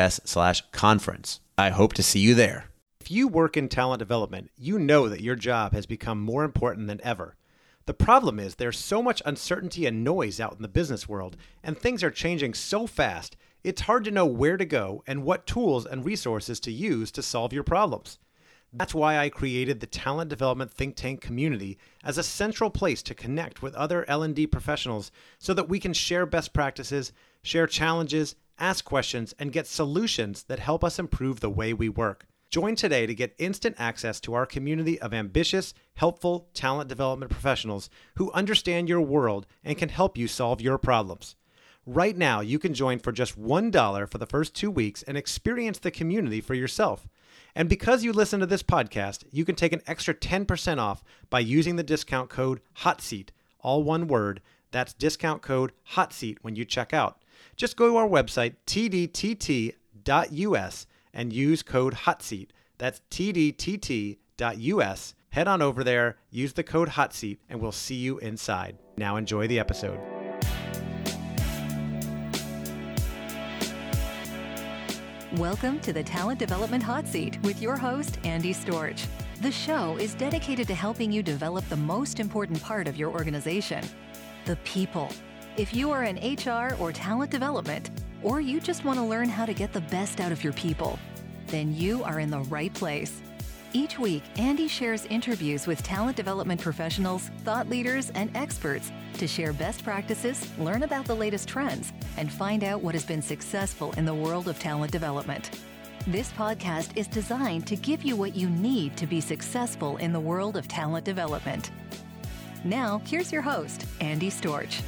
us slash conference. I hope to see you there. If you work in talent development, you know that your job has become more important than ever. The problem is there's so much uncertainty and noise out in the business world, and things are changing so fast, it's hard to know where to go and what tools and resources to use to solve your problems. That's why I created the Talent Development Think Tank community as a central place to connect with other L&D professionals so that we can share best practices, share challenges, ask questions, and get solutions that help us improve the way we work. Join today to get instant access to our community of ambitious, helpful talent development professionals who understand your world and can help you solve your problems. Right now, you can join for just $1 for the first two weeks and experience the community for yourself. And because you listen to this podcast, you can take an extra 10% off by using the discount code HOTSEAT, all one word. That's discount code HOTSEAT when you check out. Just go to our website, tdtt.us, and use code HOTSEAT. That's tdtt.us. Head on over there, use the code HOTSEAT, and we'll see you inside. Now enjoy the episode. Welcome to the Talent Development Hot Seat with your host, Andy Storch. The show is dedicated to helping you develop the most important part of your organization the people. If you are in HR or talent development, or you just want to learn how to get the best out of your people, then you are in the right place. Each week, Andy shares interviews with talent development professionals, thought leaders, and experts to share best practices, learn about the latest trends, and find out what has been successful in the world of talent development. This podcast is designed to give you what you need to be successful in the world of talent development. Now, here's your host, Andy Storch.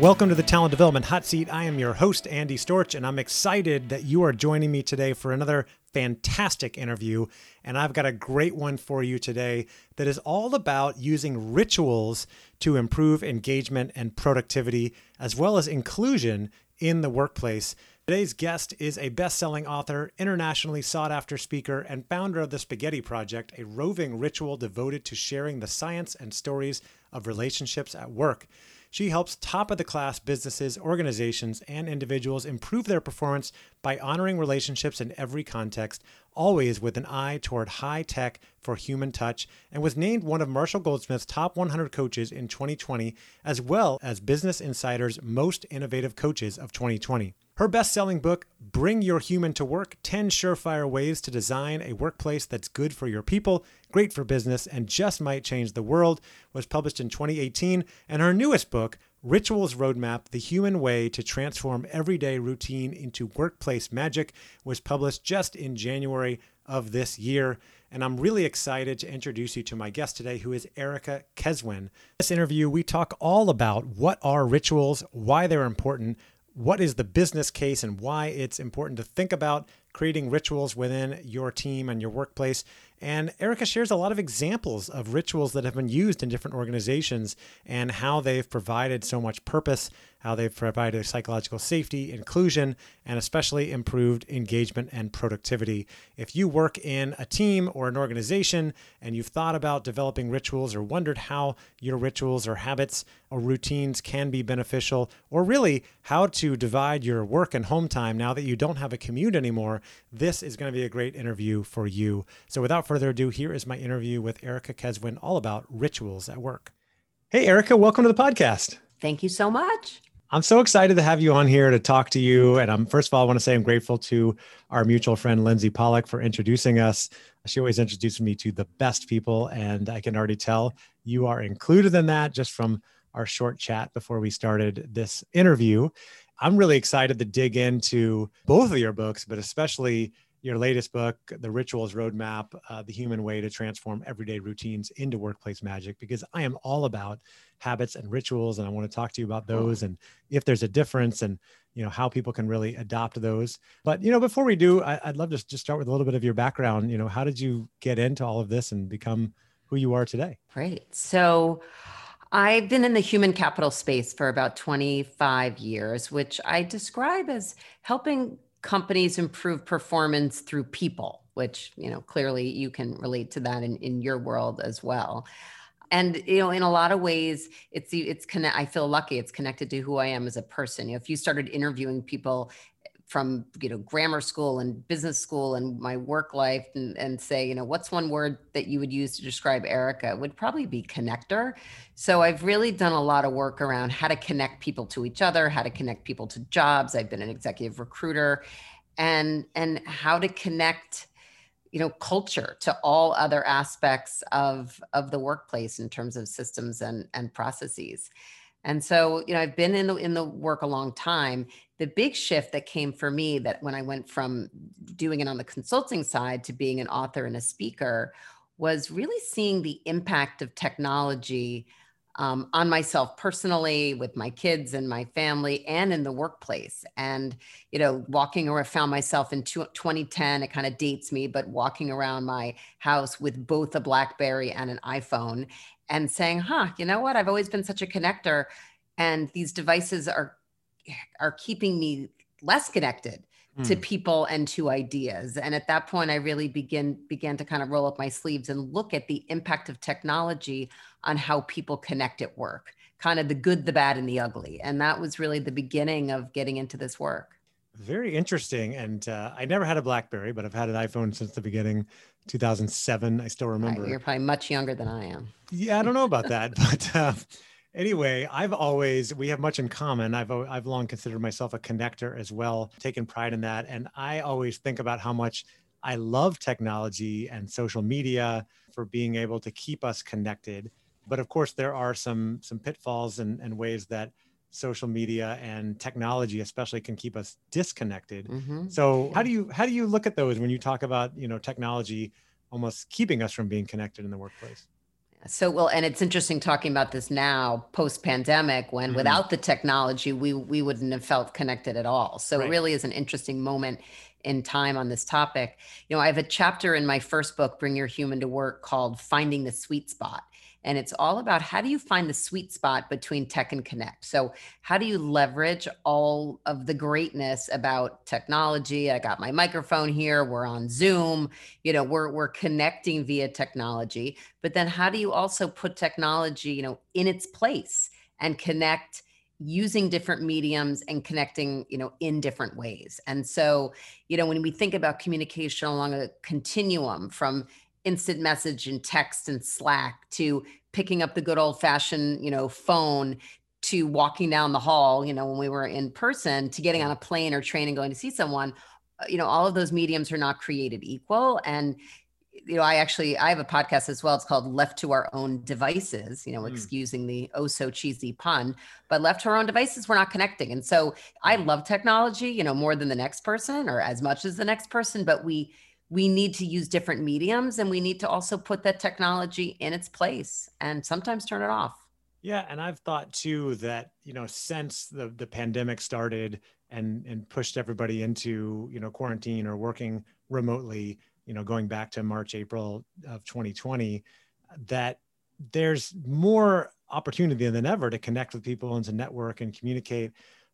Welcome to the Talent Development Hot Seat. I am your host, Andy Storch, and I'm excited that you are joining me today for another fantastic interview. And I've got a great one for you today that is all about using rituals to improve engagement and productivity, as well as inclusion in the workplace. Today's guest is a best selling author, internationally sought after speaker, and founder of the Spaghetti Project, a roving ritual devoted to sharing the science and stories of relationships at work. She helps top of the class businesses, organizations, and individuals improve their performance by honoring relationships in every context, always with an eye toward high tech for human touch, and was named one of Marshall Goldsmith's top 100 coaches in 2020, as well as Business Insider's most innovative coaches of 2020. Her best selling book, Bring Your Human to Work 10 Surefire Ways to Design a Workplace That's Good for Your People, Great for Business, and Just Might Change the World, was published in 2018. And her newest book, Rituals Roadmap The Human Way to Transform Everyday Routine into Workplace Magic, was published just in January of this year. And I'm really excited to introduce you to my guest today, who is Erica Keswin. In this interview, we talk all about what are rituals, why they're important, what is the business case and why it's important to think about creating rituals within your team and your workplace. And Erica shares a lot of examples of rituals that have been used in different organizations and how they've provided so much purpose how they've provided psychological safety, inclusion, and especially improved engagement and productivity. If you work in a team or an organization and you've thought about developing rituals or wondered how your rituals or habits or routines can be beneficial, or really how to divide your work and home time now that you don't have a commute anymore, this is going to be a great interview for you. So without further ado, here is my interview with Erica Keswin all about rituals at work. Hey, Erica, welcome to the podcast. Thank you so much. I'm so excited to have you on here to talk to you. And I'm first of all, I want to say I'm grateful to our mutual friend Lindsey Pollak for introducing us. She always introduces me to the best people, and I can already tell you are included in that just from our short chat before we started this interview. I'm really excited to dig into both of your books, but especially your latest book, The Rituals Roadmap uh, The Human Way to Transform Everyday Routines into Workplace Magic, because I am all about habits and rituals. And I want to talk to you about those and if there's a difference and you know how people can really adopt those. But you know before we do I, would love to just start with a little bit of your background. You know how did you get into all of this and become who you are today? Great. So I've been in the human capital space for about 25 years, which I describe as helping companies improve performance through people, which, you know, clearly you can relate to that in, in your world as well. And you know, in a lot of ways, it's it's connect. I feel lucky. It's connected to who I am as a person. You know, if you started interviewing people from you know grammar school and business school and my work life and, and say you know what's one word that you would use to describe erica? Would probably be connector. So i've really done a lot of work around how to connect people to each other how to connect people to jobs. I've been an executive recruiter. And and how to connect you know culture to all other aspects of of the workplace in terms of systems and and processes and so, you know, I've been in the in the work a long time. The big shift that came for me that when I went from doing it on the consulting side to being an author and a speaker was really seeing the impact of technology um, on myself personally, with my kids and my family, and in the workplace. And, you know, walking around, found myself in 2010, it kind of dates me, but walking around my house with both a Blackberry and an iPhone and saying, huh, you know what? I've always been such a connector and these devices are are keeping me less connected mm. to hmm. people and to ideas. And at that point I really begin began to kind of roll up my sleeves and look at the impact of technology on how people connect at work, kind of the good, the bad and the ugly. And that was really the beginning of getting into this work. Very interesting. And uh, I never had a BlackBerry, but I've had an iPhone since the beginning, 2007. I still remember. You're probably much younger than I am. Yeah, I don't know about that, but uh, anyway, I've always we have much in common. I've I've long considered myself a connector as well, taken pride in that, and I always think about how much I love technology and social media for being able to keep us connected. But of course, there are some some pitfalls and, and ways that social media and technology especially can keep us disconnected mm-hmm. so how do you how do you look at those when you talk about you know technology almost keeping us from being connected in the workplace so well and it's interesting talking about this now post pandemic when mm-hmm. without the technology we we wouldn't have felt connected at all so right. it really is an interesting moment in time on this topic you know i have a chapter in my first book bring your human to work called finding the sweet spot and it's all about how do you find the sweet spot between tech and connect? So, how do you leverage all of the greatness about technology? I got my microphone here, we're on Zoom, you know, we're we're connecting via technology, but then how do you also put technology, you know, in its place and connect using different mediums and connecting you know in different ways and so you know when we think about communication along a continuum from instant message and text and Slack to picking up the good old fashioned, you know, phone to walking down the hall, you know, when we were in person to getting on a plane or train and going to see someone, uh, you know, all of those mediums are not created equal. And, you know, I actually, I have a podcast as well. It's called Left to Our Own Devices, you know, mm. excusing the oh so cheesy pun, but left to our own devices, we're not connecting. And so I love technology, you know, more than the next person or as much as the next person, but we, we need to use different mediums and we need to also put that technology in its place and sometimes turn it off. Yeah, and I've thought too that, you know, since the the pandemic started and and pushed everybody into, you know, quarantine or working remotely, you know, going back to March, April of 2020, that there's more opportunity than ever to connect with people and to network and communicate,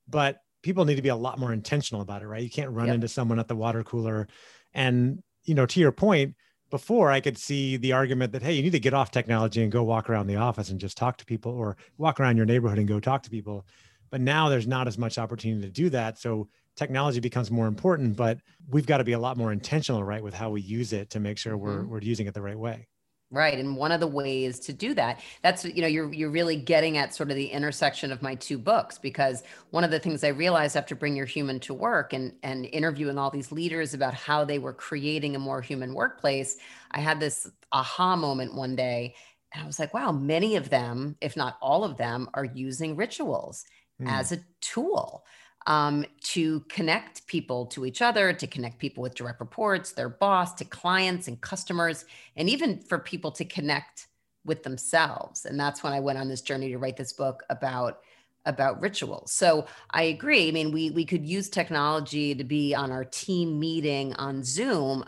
but people need to be a lot more intentional about it, right? You can't run yep. into someone at the water cooler and, you know, to your point, before I could see the argument that, hey, you need to get off technology and go walk around the office and just talk to people or walk around your neighborhood and go talk to people. But now there's not as much opportunity to do that. So technology becomes more important, but we've got to be a lot more intentional, right, with how we use it to make sure we're, mm-hmm. we're using it the right way. Right. And one of the ways to do that, that's, you know, you're, you're really getting at sort of the intersection of my two books, because one of the things I realized after Bring Your Human to Work and, and interviewing all these leaders about how they were creating a more human workplace, I had this aha moment one day. And I was like, wow, many of them, if not all of them, are using rituals mm. as a tool um, to connect people to each other, to connect people with direct reports, their boss, to clients and customers, and even for people to connect with themselves. And that's when I went on this journey to write this book about about rituals. So I agree. I mean, we we could use technology to be on our team meeting on Zoom,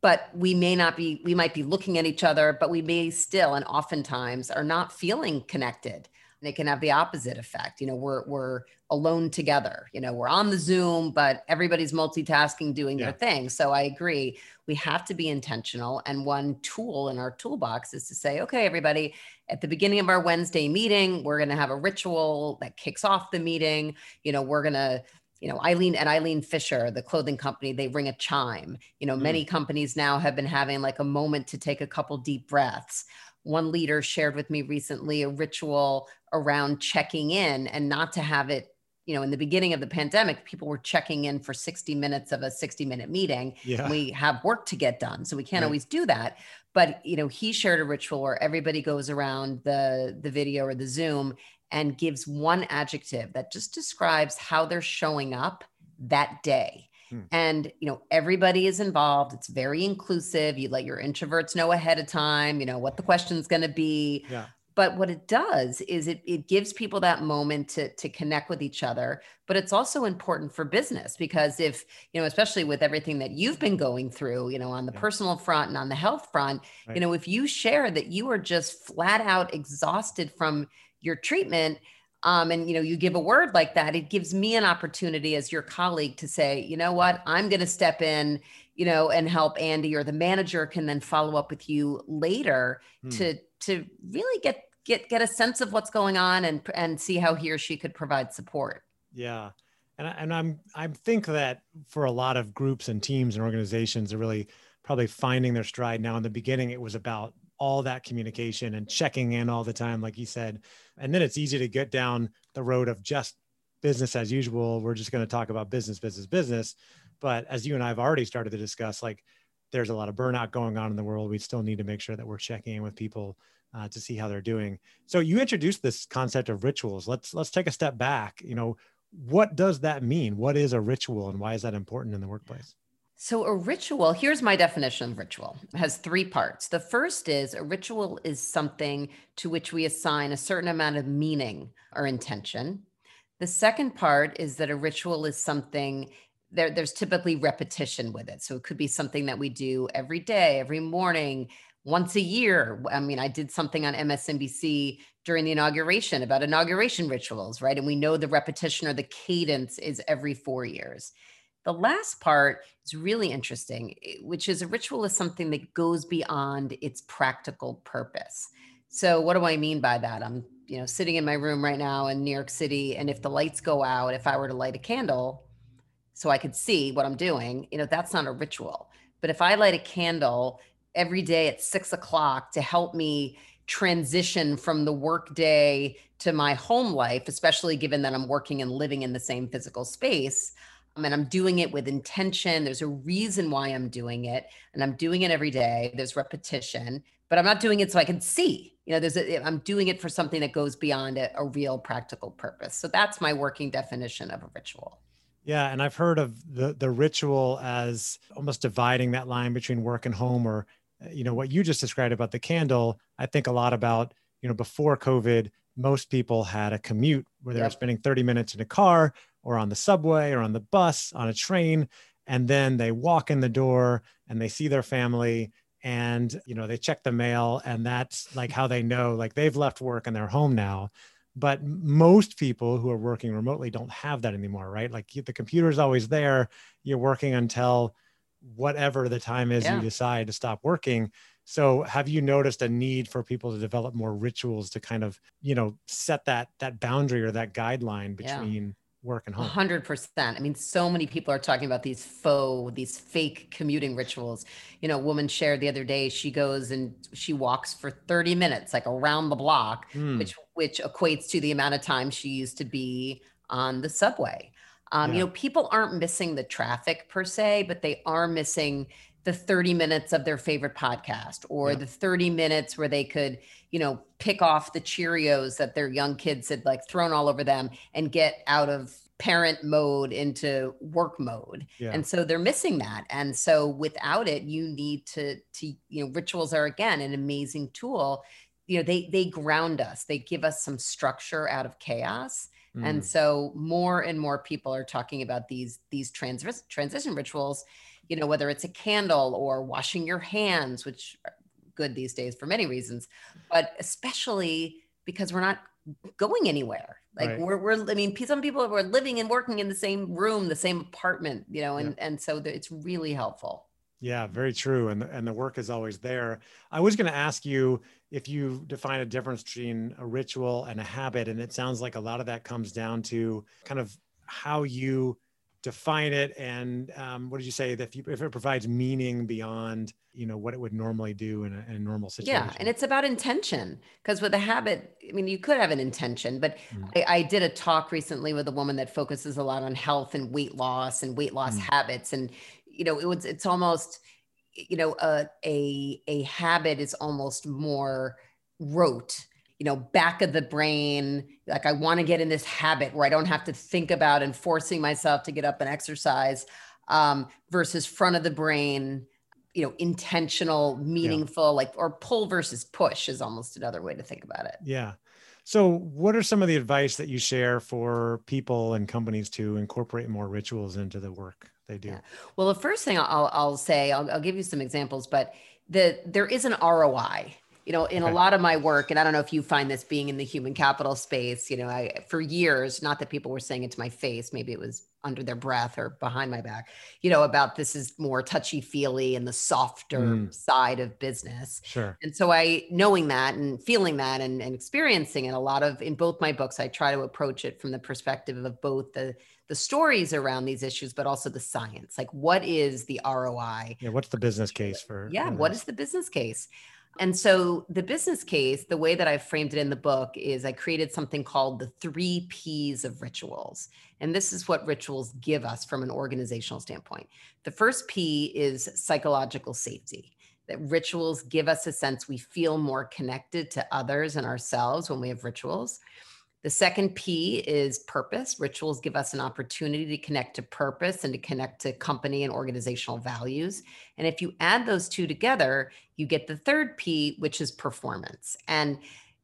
but we may not be we might be looking at each other, but we may still and oftentimes are not feeling connected and it can have the opposite effect. You know, we're we're alone together. You know, we're on the Zoom, but everybody's multitasking, doing yeah. their thing. So I agree. We have to be intentional. And one tool in our toolbox is to say, okay, everybody, at the beginning of our Wednesday meeting, we're going to have a ritual that kicks off the meeting. You know, we're going to you know eileen at eileen fisher the clothing company they ring a chime you know mm. many companies now have been having like a moment to take a couple deep breaths one leader shared with me recently a ritual around checking in and not to have it you know in the beginning of the pandemic people were checking in for 60 minutes of a 60 minute meeting yeah. we have work to get done so we can't right. always do that but you know he shared a ritual where everybody goes around the the video or the zoom and gives one adjective that just describes how they're showing up that day Hmm. And, you know, everybody is involved. It's very inclusive. You let your introverts know ahead of time, you know, what the question's going to be. Yeah. But what it does is it, it gives people that moment to, to connect with each other. But it's also important for business because if, you know, especially with everything that you've been going through, you know, on the yeah. personal front and on the health front, right. you know, if you share that you are just flat out exhausted from your treatment, um, and you know you give a word like that it gives me an opportunity as your colleague to say you know what? I'm going to step in you know and help andy or the manager can then follow up with you later hmm. to to really get get get a sense of what's going on and and see how he or she could provide support. Yeah. And, I, and i'm i think that for a lot of groups and teams and organizations are really probably finding their stride. Now in the beginning it was about all that communication and checking in all the time, like you said. And then it's easy to get down the road of just business as usual. We're just going to talk about business, business, business. But as you and I have already started to discuss, like there's a lot of burnout going on in the world. We still need to make sure that we're checking in with people uh, to see how they're doing. So you introduced this concept of rituals. Let's let's take a step back. You know, what does that mean? What is a ritual, and why is that important in the workplace? So, a ritual, here's my definition of ritual. It has three parts. The first is a ritual is something to which we assign a certain amount of meaning or intention. The second part is that a ritual is something there, there's typically repetition with it. So, it could be something that we do every day, every morning, once a year. I mean, I did something on MSNBC during the inauguration about inauguration rituals, right? And we know the repetition or the cadence is every four years. The last part is really interesting, eh, which is a ritual is something that goes beyond its practical purpose. So what do I mean by that? I'm, you know, sitting in my room right now in New York City and if the lights go out, if I were to light a candle so I could see what I'm doing, you know, that's not a ritual. But if I light a candle every day at six o'clock to help me transition from the work day to my home life, especially given that I'm working and living in the same physical space, and I'm doing it with intention. There's a reason why I'm doing it, and I'm doing it every day. There's repetition, but I'm not doing it so I can see. You know, there's a, I'm doing it for something that goes beyond a, a real practical purpose. So that's my working definition of a ritual. Yeah, and I've heard of the the ritual as almost dividing that line between work and home, or uh, you know what you just described about the candle. I think a lot about you know before COVID, most people had a commute where they yep. were spending 30 minutes in a car or on the subway or on the bus, on a train, and then they walk in the door and they see their family and you know they check the mail and that's like how they know like they've left work and they're home now. But most people who are working remotely don't have that anymore right? Like the computer's always there. You're working until whatever the time is yeah. you decide to stop working. So have you noticed a need for people to develop more rituals to kind of, you know, set that that boundary or that guideline between work and home. hundred percent. I mean, so many people are talking about these faux, these fake commuting rituals. You know, a woman shared the other day, she goes and she walks for 30 minutes, like around the block, Mm. which which equates to the amount of time she used to be on the subway. Um, Yeah. You know, people aren't missing the traffic per se, but they are missing the 30 minutes of their favorite podcast or Yeah. the 30 minutes where they could, you know, pick off the Cheerios that their young kids had like thrown all over them and get out of parent mode into work mode. Yeah. And so they're missing that. And so without it, you need to to you know rituals are again an amazing tool. You know, they they ground us. They give us some structure out of chaos. And Mm. so more and more people are talking about these these trans- transition rituals, you know, whether it's a candle or washing your hands, which are good these days for many reasons, but especially because we're not going anywhere. Like Right. we're, we're, I mean, some people are living and working in the same room, the same apartment, you know, and, and so it's really helpful. Yeah, very true. And and the work is always there. I was going to ask you if you define a difference between a ritual and a habit. And it sounds like a lot of that comes down to kind of how you define it. And um, what did you say? That if, you, if it provides meaning beyond, you know, what it would normally do in a, in a normal situation. Yeah, and it's about intention because with a habit, I mean, you could have an intention, but Mm. I, I did a talk recently with a woman that focuses a lot on health and weight loss and weight loss Mm. habits, and you know, it was it's almost, you know, a a a habit is almost more rote. You know, back of the brain, like I want to get in this habit where I don't have to think about and forcing myself to get up and exercise, um, versus front of the brain, you know intentional meaningful like or pull versus push is almost another way to think about it Yeah. So, what are some of the advice that you share for people and companies to incorporate more rituals into the work they do? Yeah. well the first thing i'll, I'll say I'll, I'll give you some examples but the there is an roi you know in Okay. a lot of my work and i don't know if you find this being in the human capital space you know i for years not that people were saying it to my face maybe it was under their breath or behind my back you know about this is more touchy feely and the softer Mm. side of business Sure. And so I knowing that and feeling that and, and experiencing it a lot of in both my books, I try to approach it from the perspective of both the the stories around these issues, but also the science. Like what is the ROI? Yeah. What's the business case for? Yeah, what is the business case? And so the business case, the way that I framed it in the book is I created something called the three P's of rituals. And this is what rituals give us from an organizational standpoint. The first P is psychological safety. That rituals give us a sense we feel more connected to others and ourselves when we have rituals. The second P is purpose. Rituals give us an opportunity to connect to purpose and to connect to company and organizational values. And if you add those two together, you get the third P, which is performance. And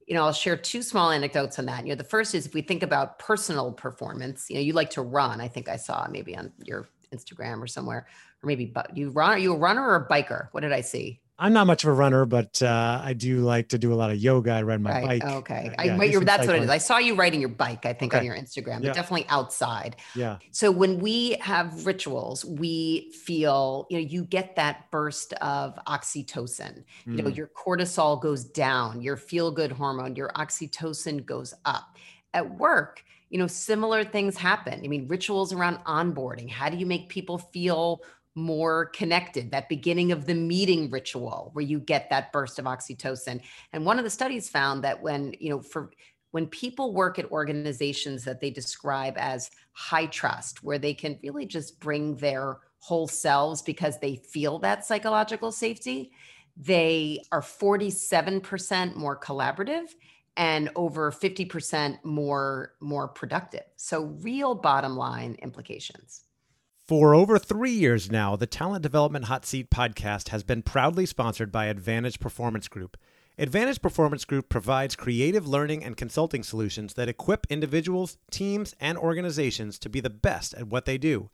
you know, I'll share two small anecdotes on that. You know, the first is if we think about personal performance, you know, you like to run. I think I saw maybe on your Instagram or somewhere, or maybe but you run. Are you a runner or a biker? What did I see? I'm not much of a runner, but uh, I do like to do a lot of yoga. I ride my right. bike. Okay. Uh, yeah, but do you're, some that's what it is. I saw you riding your bike, I think, on your Instagram, Yeah. but definitely outside. Yeah. So when we have rituals, we feel, you know, you get that burst of oxytocin. You know, Mm. your cortisol goes down, your feel good hormone, your oxytocin goes up. At work, you know, similar things happen. I mean, rituals around onboarding. How do you make people feel more connected? That beginning of the meeting ritual where you get that burst of oxytocin. And one of the studies found that when, you know, for when people work at organizations that they describe as high trust, where they can really just bring their whole selves because they feel that psychological safety, they are 47% more collaborative and over 50% more more productive. So real bottom line implications. For over three years now, the Talent Development Hot Seat podcast has been proudly sponsored by Advantage Performance Group. Advantage Performance Group provides creative learning and consulting solutions that equip individuals, teams, and organizations to be the best at what they do.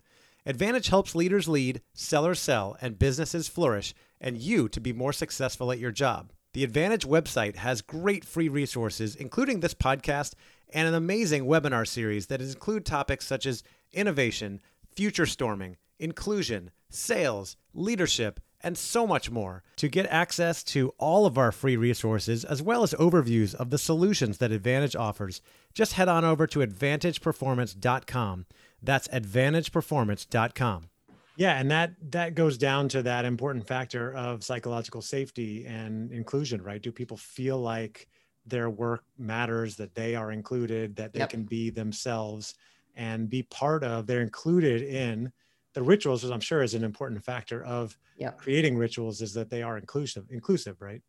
Advantage helps leaders lead, sellers sell, and businesses flourish, and you to be more successful at your job. The Advantage website has great free resources, including this podcast and an amazing webinar series that include topics such as innovation, future storming, inclusion, sales, leadership, and so much more. To get access to all of our free resources, as well as overviews of the solutions that Advantage offers, just head on over to advantageperformance.com. That's advantageperformance.com. Yeah, and that that goes down to that important factor of psychological safety and inclusion, right? Do people feel like their work matters, that they are included, that they yep. can be themselves and be part of, they're included in the rituals, which I'm sure is an important factor of yep. creating rituals, is that they are inclusive, inclusive, right?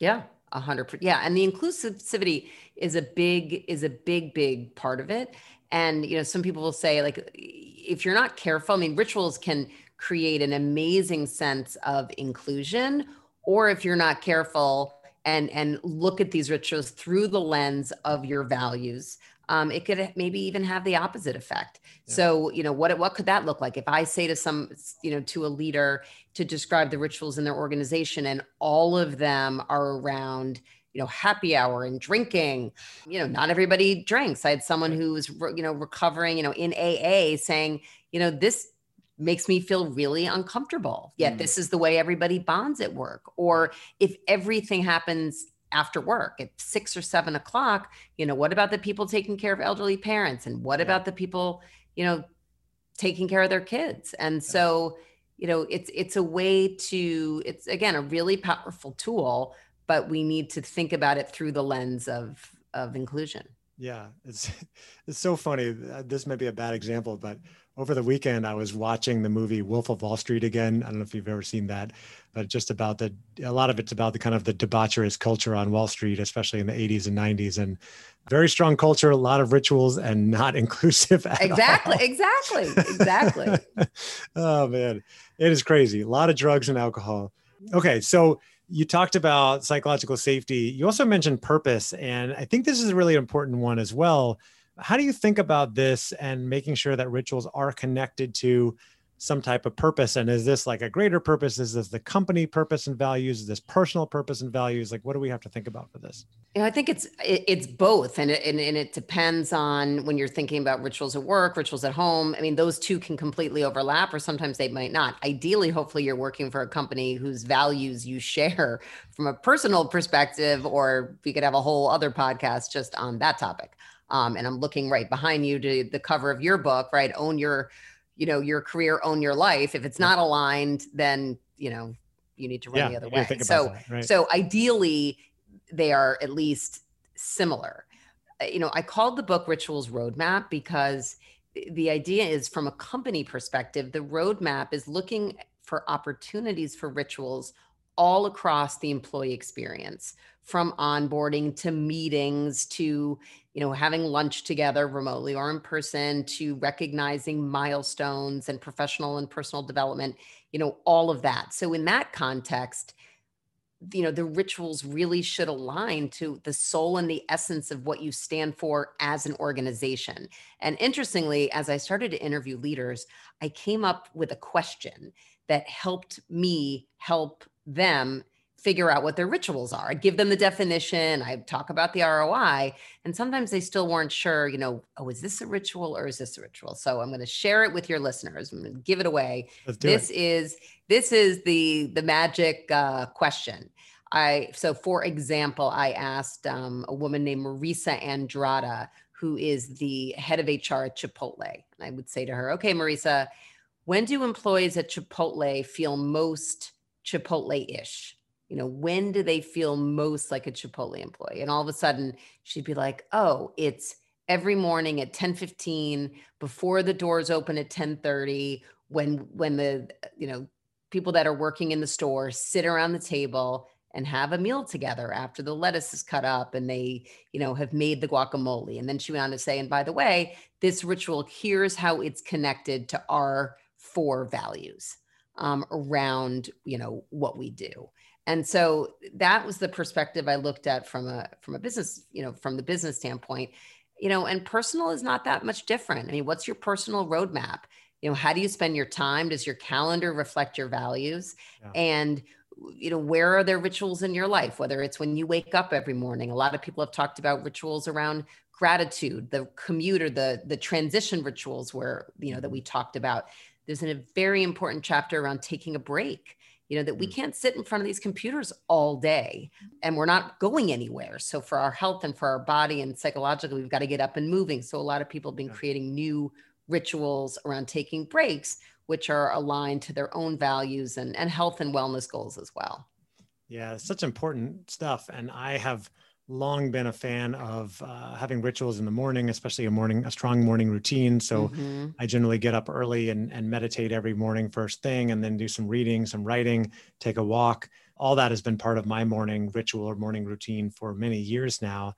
Yeah, a hundred percent. Yeah, and the inclusivity is a big is a big big part of it. And you know, some people will say like, if you're not careful, I mean, rituals can create an amazing sense of inclusion, or if you're not careful and and look at these rituals through the lens of your values um, it could maybe even have the opposite effect. Yeah. So, you know, what what could that look like if I say to some, you know, to a leader to describe the rituals in their organization, and all of them are around, you know, happy hour and drinking. You know, not everybody drinks. I had someone who was, you know, recovering, you know, in AA saying, you know, this makes me feel really uncomfortable. Yet mm. this is the way everybody bonds at work. Or if everything happens after work at six or seven o'clock, you know, what about the people taking care of elderly parents? And what yeah. about the people, you know, taking care of their kids? And yeah. so, you know, it's it's a way to, it's again a really powerful tool, but we need to think about it through the lens of of inclusion. Yeah, it's it's so funny. Uh, this may be a bad example, but over the weekend I was watching the movie Wolf of Wall Street again. I don't know if you've ever seen that, but just about the a lot of it's about the kind of the debaucherous culture on Wall Street, especially in the 80s and 90s, and very strong culture, a lot of rituals, and not inclusive exactly, Exactly, exactly, exactly. oh man, it is crazy. A lot of drugs and alcohol. Okay, so you talked about psychological safety. You also mentioned purpose, and I think this is a really important one as well how do you think about this and making sure that rituals are connected to some type of purpose? And is this like a greater purpose? Is this the company purpose and values? Is this personal purpose and values? Like, what do we have to think about for this? You know, I think it's it's both, and it, and, and it depends on when you're thinking about rituals at work, rituals at home. I mean, those two can completely overlap, or sometimes they might not. Ideally, hopefully, you're working for a company whose values you share from a personal perspective, or we could have a whole other podcast just on that topic um, and i'm looking right behind you to the cover of your book right own your you know your career own your life. If it's not aligned then you know you need to run yeah, the other way. so that, right? so ideally they are at least similar. Uh, you know i called the book rituals roadmap because the idea is from a company perspective the roadmap is looking for opportunities for rituals all across the employee experience from onboarding to meetings to you know having lunch together remotely or in person to recognizing milestones and professional and personal development you know all of that. So in that context you know the rituals really should align to the soul and the essence of what you stand for as an organization. And interestingly as i started to interview leaders i came up with a question that helped me help them figure out what their rituals are. I give them the definition, I talk about the ROI, and sometimes they still weren't sure, you know, oh, is this a ritual or is this a ritual? So I'm going to share it with your listeners. I'm going to give it away. this it. is this is the the magic uh, question. I so for example, I asked um, a woman named Marissa Andrada, who is the head of HR at Chipotle, and I would say to her, "Okay, Marisa, when do employees at Chipotle feel most Chipotle-ish?" you know, when do they feel most like a Chipotle employee? And all of a sudden she'd be like, oh, it's every morning at 10 15 before the doors open at 10 30 when when the you know people that are working in the store sit around the table and have a meal together after the lettuce is cut up and they you know have made the guacamole and then she went on to say and by the way this ritual here's how it's connected to our four values um, around you know what we do. And so that was the perspective i looked at from a from a business you know from the business standpoint. You know and personal is not that much different. I mean what's your personal roadmap? You know how do you spend your time? Does your calendar reflect your values? Yeah. and you know where are there rituals in your life? Whether it's when you wake up every morning. A lot of people have talked about rituals around gratitude the commute or the the transition rituals where you know that we talked about there's a very important chapter around taking a break you know that we Mm. can't sit in front of these computers all day and we're not going anywhere so for our health and for our body and psychologically we've got to get up and moving so a lot of people have been creating new rituals around taking breaks which are aligned to their own values and, and health and wellness goals as well Yeah, it's such important stuff. And I have long been a fan of uh, having rituals in the morning, especially a morning, a strong morning routine. So Mhm. I generally get up early and, and meditate every morning first thing, and then do some reading, some writing, take a walk. All that has been part of my morning ritual or morning routine for many years now.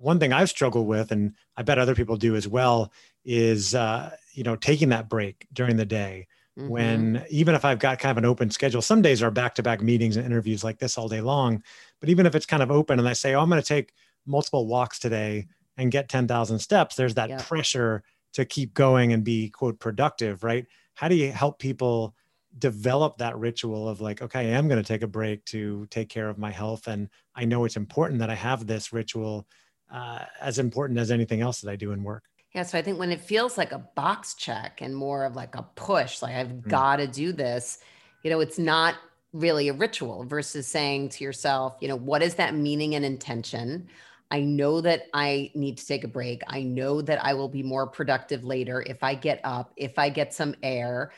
One thing I've struggled with, and I bet other people do as well, is uh, you know taking that break during the day Mhm. when even if I've got kind of an open schedule, some days are back to back meetings and interviews like this all day long. But even if it's kind of open and I say, oh, I'm going to take multiple walks today and get 10,000 steps, there's that pressure to keep going and be, quote, productive, right? How do you help people develop that ritual of like, okay, I am going to take a break to take care of my health? And I know it's important that I have this ritual uh, as important as anything else that I do in work. Yeah, so I think when it feels like a box check and more of like a push, like I've Mm. got to do this, you know, it's not really a ritual versus saying to yourself, you know, what is that meaning and intention? I know that I need to take a break. I know that I will be more productive later if I get up, if I get some air,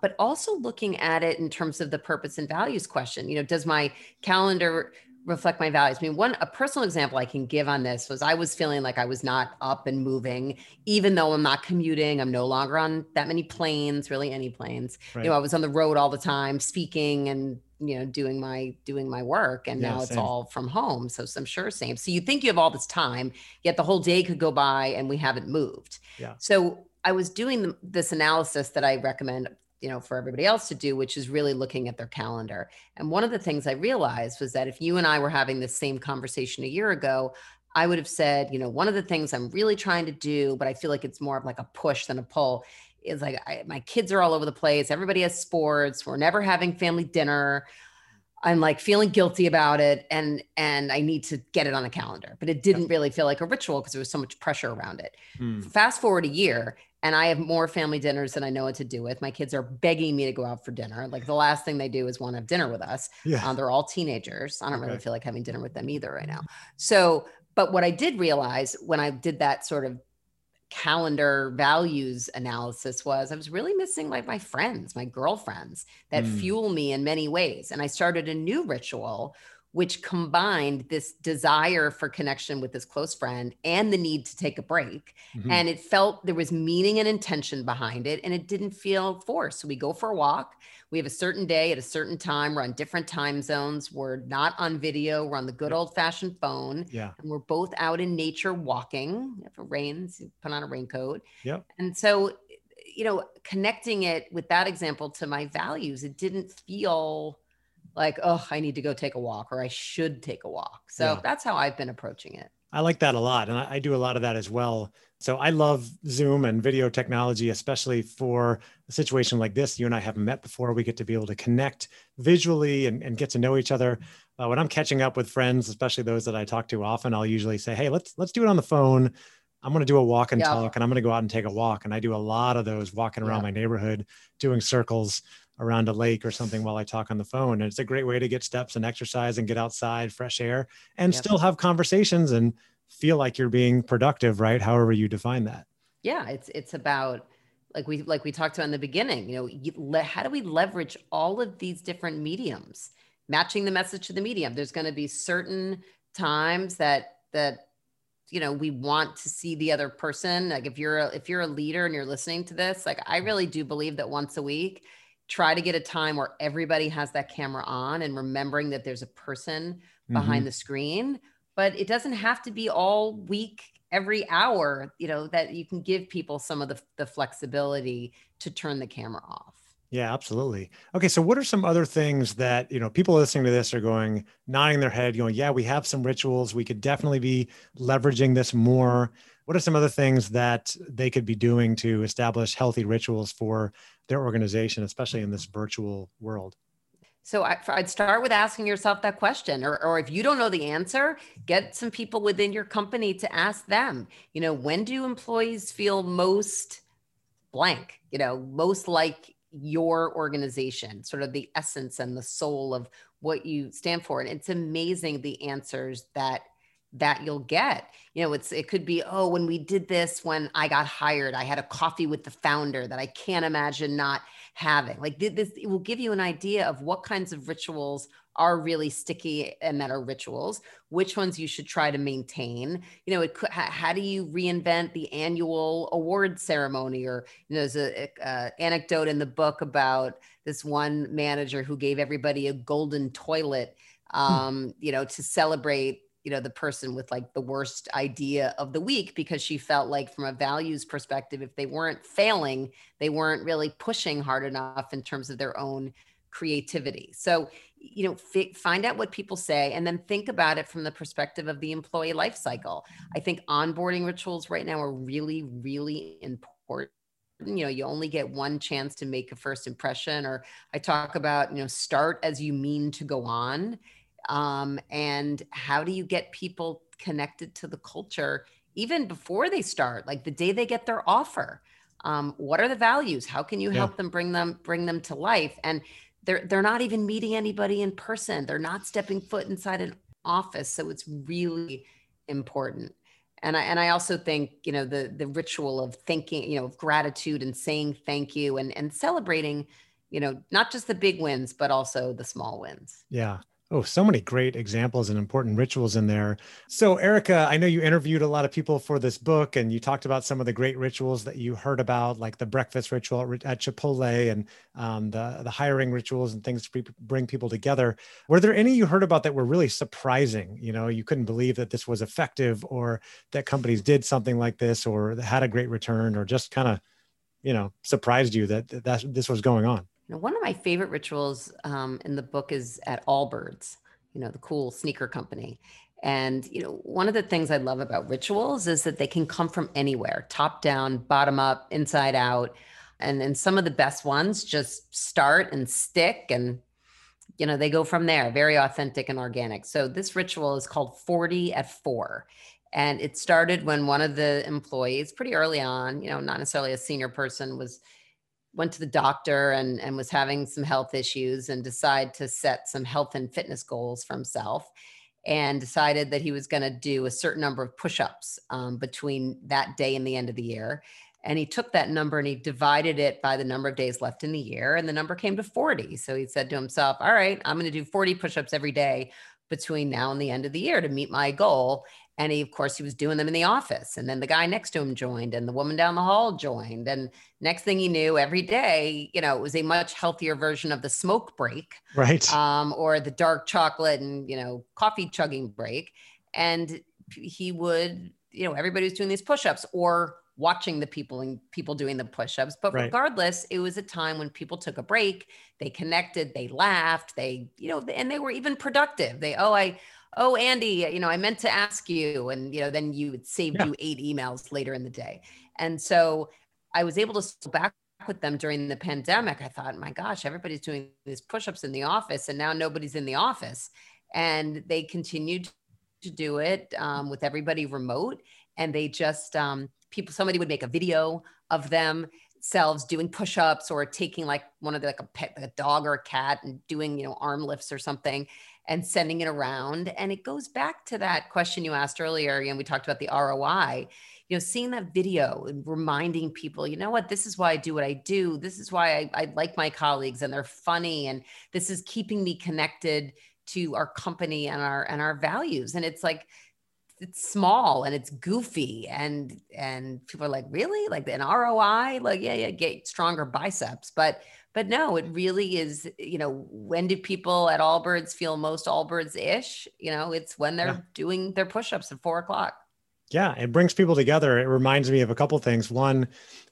but also looking at it in terms of the purpose and values question. You know, does my calendar reflect my values. I mean, one a personal example I can give on this was I was feeling like I was not up and moving, even though I'm not commuting. I'm no longer on that many planes, really any planes. Right. You know, I was on the road all the time, speaking and you know doing my doing my work, and Yeah, now it's same. all from home. So I'm sure same. So you think you have all this time, yet the whole day could go by and we haven't moved. Yeah. So I was doing the, this analysis that I recommend you know for everybody else to do which is really looking at their calendar and one of the things I realized was that if you and I were having this same conversation a year ago, I would have said, you know, one of the things I'm really trying to do, but I feel like it's more of like a push than a pull, is like I, my kids are all over the place. Everybody has sports. We're never having family dinner. I'm like feeling guilty about it, and and I need to get it on the calendar. But it didn't really feel like a ritual because there was so much pressure around it. Hmm. Fast forward a year, and I have more family dinners than I know what to do with. My kids are begging me to go out for dinner. Like the last thing they do is want to have dinner with us. Yeah. Um, they're all teenagers. I don't really feel like having dinner with them either right now. So, but what I did realize when I did that sort of calendar values analysis was I was really missing like my friends, my girlfriends that Mm. fuel me in many ways. And I started a new ritual which combined this desire for connection with this close friend and the need to take a break. Mhm. And it felt there was meaning and intention behind it, and it didn't feel forced. So we go for a walk. We have a certain day at a certain time. We're on different time zones. We're not on video. We're on the good old fashioned phone. yeah. And we're both out in nature walking. If it rains, you put on a raincoat. Yep. And so, you know, connecting it with that example to my values, it didn't feel like, oh, I need to go take a walk or I should take a walk. So Yeah. that's how I've been approaching it. I like that a lot. And I, I do a lot of that as well. So I love Zoom and video technology, especially for a situation like this. You and I haven't met before. We get to be able to connect visually and, and get to know each other. Uh, when I'm catching up with friends, especially those that I talk to often, I'll usually say, Hey, let's let's do it on the phone. I'm going to do a walk and Yeah. talk, and I'm going to go out and take a walk. And I do a lot of those walking around Yeah. my neighborhood, doing circles around a lake or something while I talk on the phone. And it's a great way to get steps and exercise and get outside, fresh air, and Yep. still have conversations and feel like you're being productive, right? However you define that. yeah it's it's about like we like we talked about in the beginning you know you, le, how do we leverage all of these different mediums matching the message to the medium there's going to be certain times that that you know we want to see the other person like if you're a, if you're a leader and you're listening to this like i really do believe that once a week try to get a time where everybody has that camera on and remembering that there's a person behind mm-hmm. the screen but it doesn't have to be all week every hour you know that you can give people some of the, the flexibility to turn the camera off Yeah, absolutely. Okay, so what are some other things that, you know, people listening to this are going nodding their head going, "Yeah, we have some rituals. We could definitely be leveraging this more." What are some other things that they could be doing to establish healthy rituals for their organization, especially in this virtual world? so I, i'd start with asking yourself that question or, or if you don't know the answer get some people within your company to ask them you know when do employees feel most blank you know most like your organization, sort of the essence and the soul of what you stand for. And it's amazing the answers that that you'll get. You know, it's it could be, oh, when we did this when I got hired, I had a coffee with the founder that I can't imagine not having. Like this it will give you an idea of what kinds of rituals are really sticky and that are rituals, which ones you should try to maintain. You know, it could, how, how do you reinvent the annual award ceremony? Or, you know, there's a, a, anecdote in the book about this one manager who gave everybody a golden toilet, hmm. um, you know, to celebrate you know the person with like the worst idea of the week because she felt like from a values perspective if they weren't failing they weren't really pushing hard enough in terms of their own creativity. So you know f- find out what people say and then think about it from the perspective of the employee life cycle. I think onboarding rituals right now are really really important. You know you only get one chance to make a first impression or i talk about you know start as you mean to go on um, and how do you get people connected to the culture even before they start like the day they get their offer? Um, what are the values? How can you help them bring them bring them to life? And they're they're not even meeting anybody in person. They're not stepping foot inside an office. So it's really important. And I and I also think you know the the ritual of thinking you know of gratitude and saying thank you and and celebrating you know not just the big wins but also the small wins. Yeah Oh, so many great examples and important rituals in there. So, Erica, I know you interviewed a lot of people for this book and you talked about some of the great rituals that you heard about, like the breakfast ritual at Chipotle and um, the, the hiring rituals and things to bring people together. Were there any you heard about that were really surprising? You know, you couldn't believe that this was effective or that companies did something like this or had a great return or just kind of, you know, surprised you that, that this was going on? You know, one of my favorite rituals um, in the book is at Allbirds, you know, the cool sneaker company. And you know, one of the things I love about rituals is that they can come from anywhere, top down, bottom up, inside out. And then some of the best ones just start and stick and you know, they go from there, very authentic and organic. So this ritual is called 40 at 4. And it started when one of the employees pretty early on, you know, not necessarily a senior person was went to the doctor and, and was having some health issues and decided to set some health and fitness goals for himself and decided that he was going to do a certain number of push-ups um, between that day and the end of the year. And he took that number and he divided it by the number of days left in the year and the number came to 40 so he said to himself all right i'm going to do 40 push-ups every day between now and the end of the year to meet my goal and he of course he was doing them in the office. And then the guy next to him joined and the woman down the hall joined. And next thing he knew every day you know it was a much healthier version of the smoke break right. um, or the dark chocolate and you know coffee chugging break. And he would you know everybody was doing these push-ups or watching the people and people doing the push-ups. But right. regardless it was a time when people took a break they connected they laughed they you know and they were even productive. They oh i oh andy you know i meant to ask you and you know then you would save yeah. you eight emails later in the day. And so i was able to go back with them during the pandemic. I thought my gosh everybody's doing these push-ups in the office and now nobody's in the office. And they continued to do it um, with everybody remote. And they just um, people somebody would make a video of themselves doing push-ups or taking like one of the like a pet like a dog or a cat and doing you know arm lifts or something and sending it around. And it goes back to that question you asked earlier. Know, we talked about the ROI, you know, seeing that video and reminding people, you know what, this is why I do what I do. This is why I, I like my colleagues and they're funny. And this is keeping me connected to our company and our and our values. And it's like, it's small and it's goofy and and people are like really like an ROI like yeah yeah get stronger biceps but but no, it really is, you know, when do people at Allbirds feel most Allbirds ish? You know, it's when they're yeah. doing their push ups at four o'clock. Yeah, it brings people together. It reminds me of a couple things. One,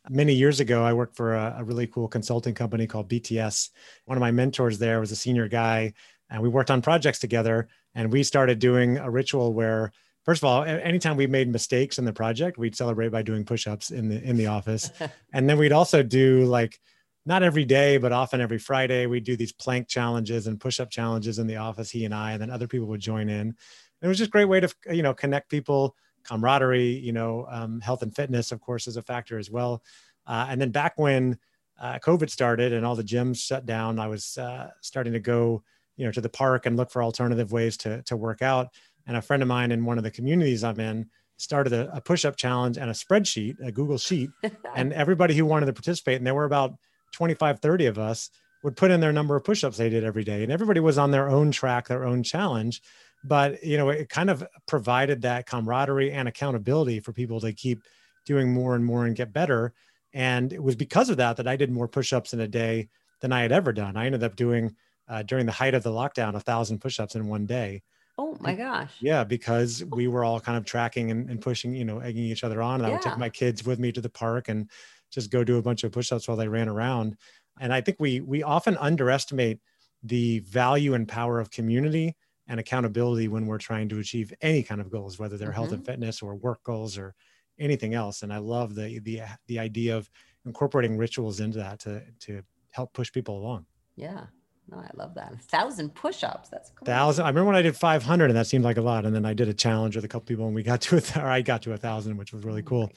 many years ago, I worked for a, a, really cool consulting company called BTS. One of my mentors there was a senior guy, and we worked on projects together. And we started doing a ritual where, first of all, anytime we made mistakes in the project, we'd celebrate by doing push-ups in the in the office, and then we'd also do like not every day, but often every Friday, we do these plank challenges and push up challenges in the office, he and I, and then other people would join in. It was just a great way to, you know, connect people, camaraderie, you know, um, health and fitness, of course, is a factor as well. Uh, and then back when uh, COVID started and all the gyms shut down, I was uh, starting to go, you know, to the park and look for alternative ways to to work out. And a friend of mine in one of the communities I'm in started a, a push-up challenge and a spreadsheet, a Google sheet, and everybody who wanted to participate, and there were about 25, 30 of us, would put in their number of push-ups they did every day, and everybody was on their own track, their own challenge. But you know, it kind of provided that camaraderie and accountability for people to keep doing more and more and get better. And it was because of that that I did more push-ups in a day than I had ever done. I ended up doing uh, during the height of the lockdown a thousand push-ups in one day. Oh my gosh. Yeah, because we were all kind of tracking and, and pushing, you know, egging each other on. And I would take my kids with me to the park and just go do a bunch of push-ups while they ran around. And I think we we often underestimate the value and power of community and accountability when we're trying to achieve any kind of goals, whether they're health and mm-hmm. fitness or work goals or anything else. And I love the the the idea of incorporating rituals into that to to help push people along. Yeah. No, I love that. A thousand push-ups. That's cool. thousand. I remember when I did 500 and that seemed like a lot. And then I did a challenge with a couple people and we got to a, or I got to a thousand, which was really cool.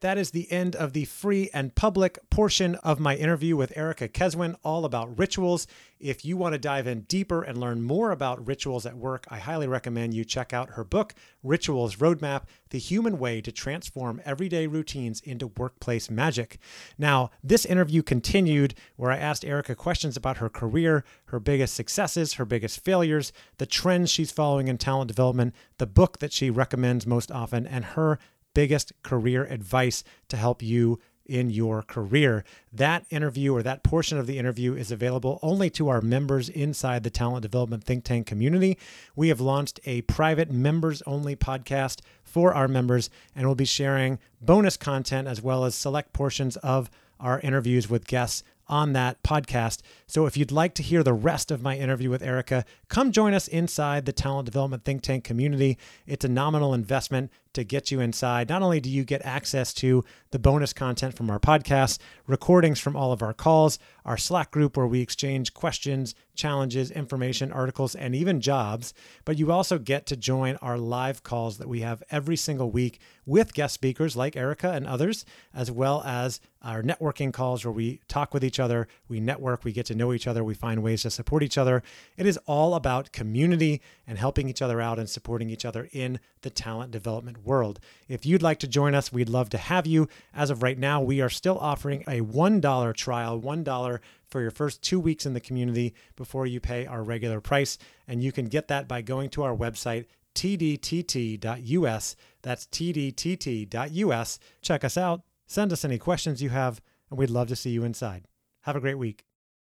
That is the end of the free and public portion of my interview with Erica Keswin, all about rituals. If you want to dive in deeper and learn more about rituals at work, I highly recommend you check out her book, Rituals Roadmap The Human Way to Transform Everyday Routines into Workplace Magic. Now, this interview continued where I asked Erica questions about her career, her biggest successes, her biggest failures, the trends she's following in talent development, the book that she recommends most often, and her biggest career advice to help you in your career. That interview or that portion of the interview is available only to our members inside the Talent Development Think Tank community. We have launched a private members only podcast for our members and we'll be sharing bonus content as well as select portions of our interviews with guests on that podcast. So if you'd like to hear the rest of my interview with Erica, come join us inside the Talent Development Think Tank community. It's a nominal investment to get you inside. Not only do you get access to the bonus content from our podcast, recordings from all of our calls, our Slack group where we exchange questions, challenges, information, articles, and even jobs, but you also get to join our live calls that we have every single week with guest speakers like Erica and others, as well as our networking calls where we talk with each other, we network, we get to know each other, we find ways to support each other. It is all about community and helping each other out and supporting each other in the talent development world. If you'd like to join us, we'd love to have you. As of right now, we are still offering a $1 trial, $1 for your first two weeks in the community before you pay our regular price. And you can get that by going to our website, tdtt.us. That's tdtt.us. Check us out. Send us any questions you have, and we'd love to see you inside. Have a great week.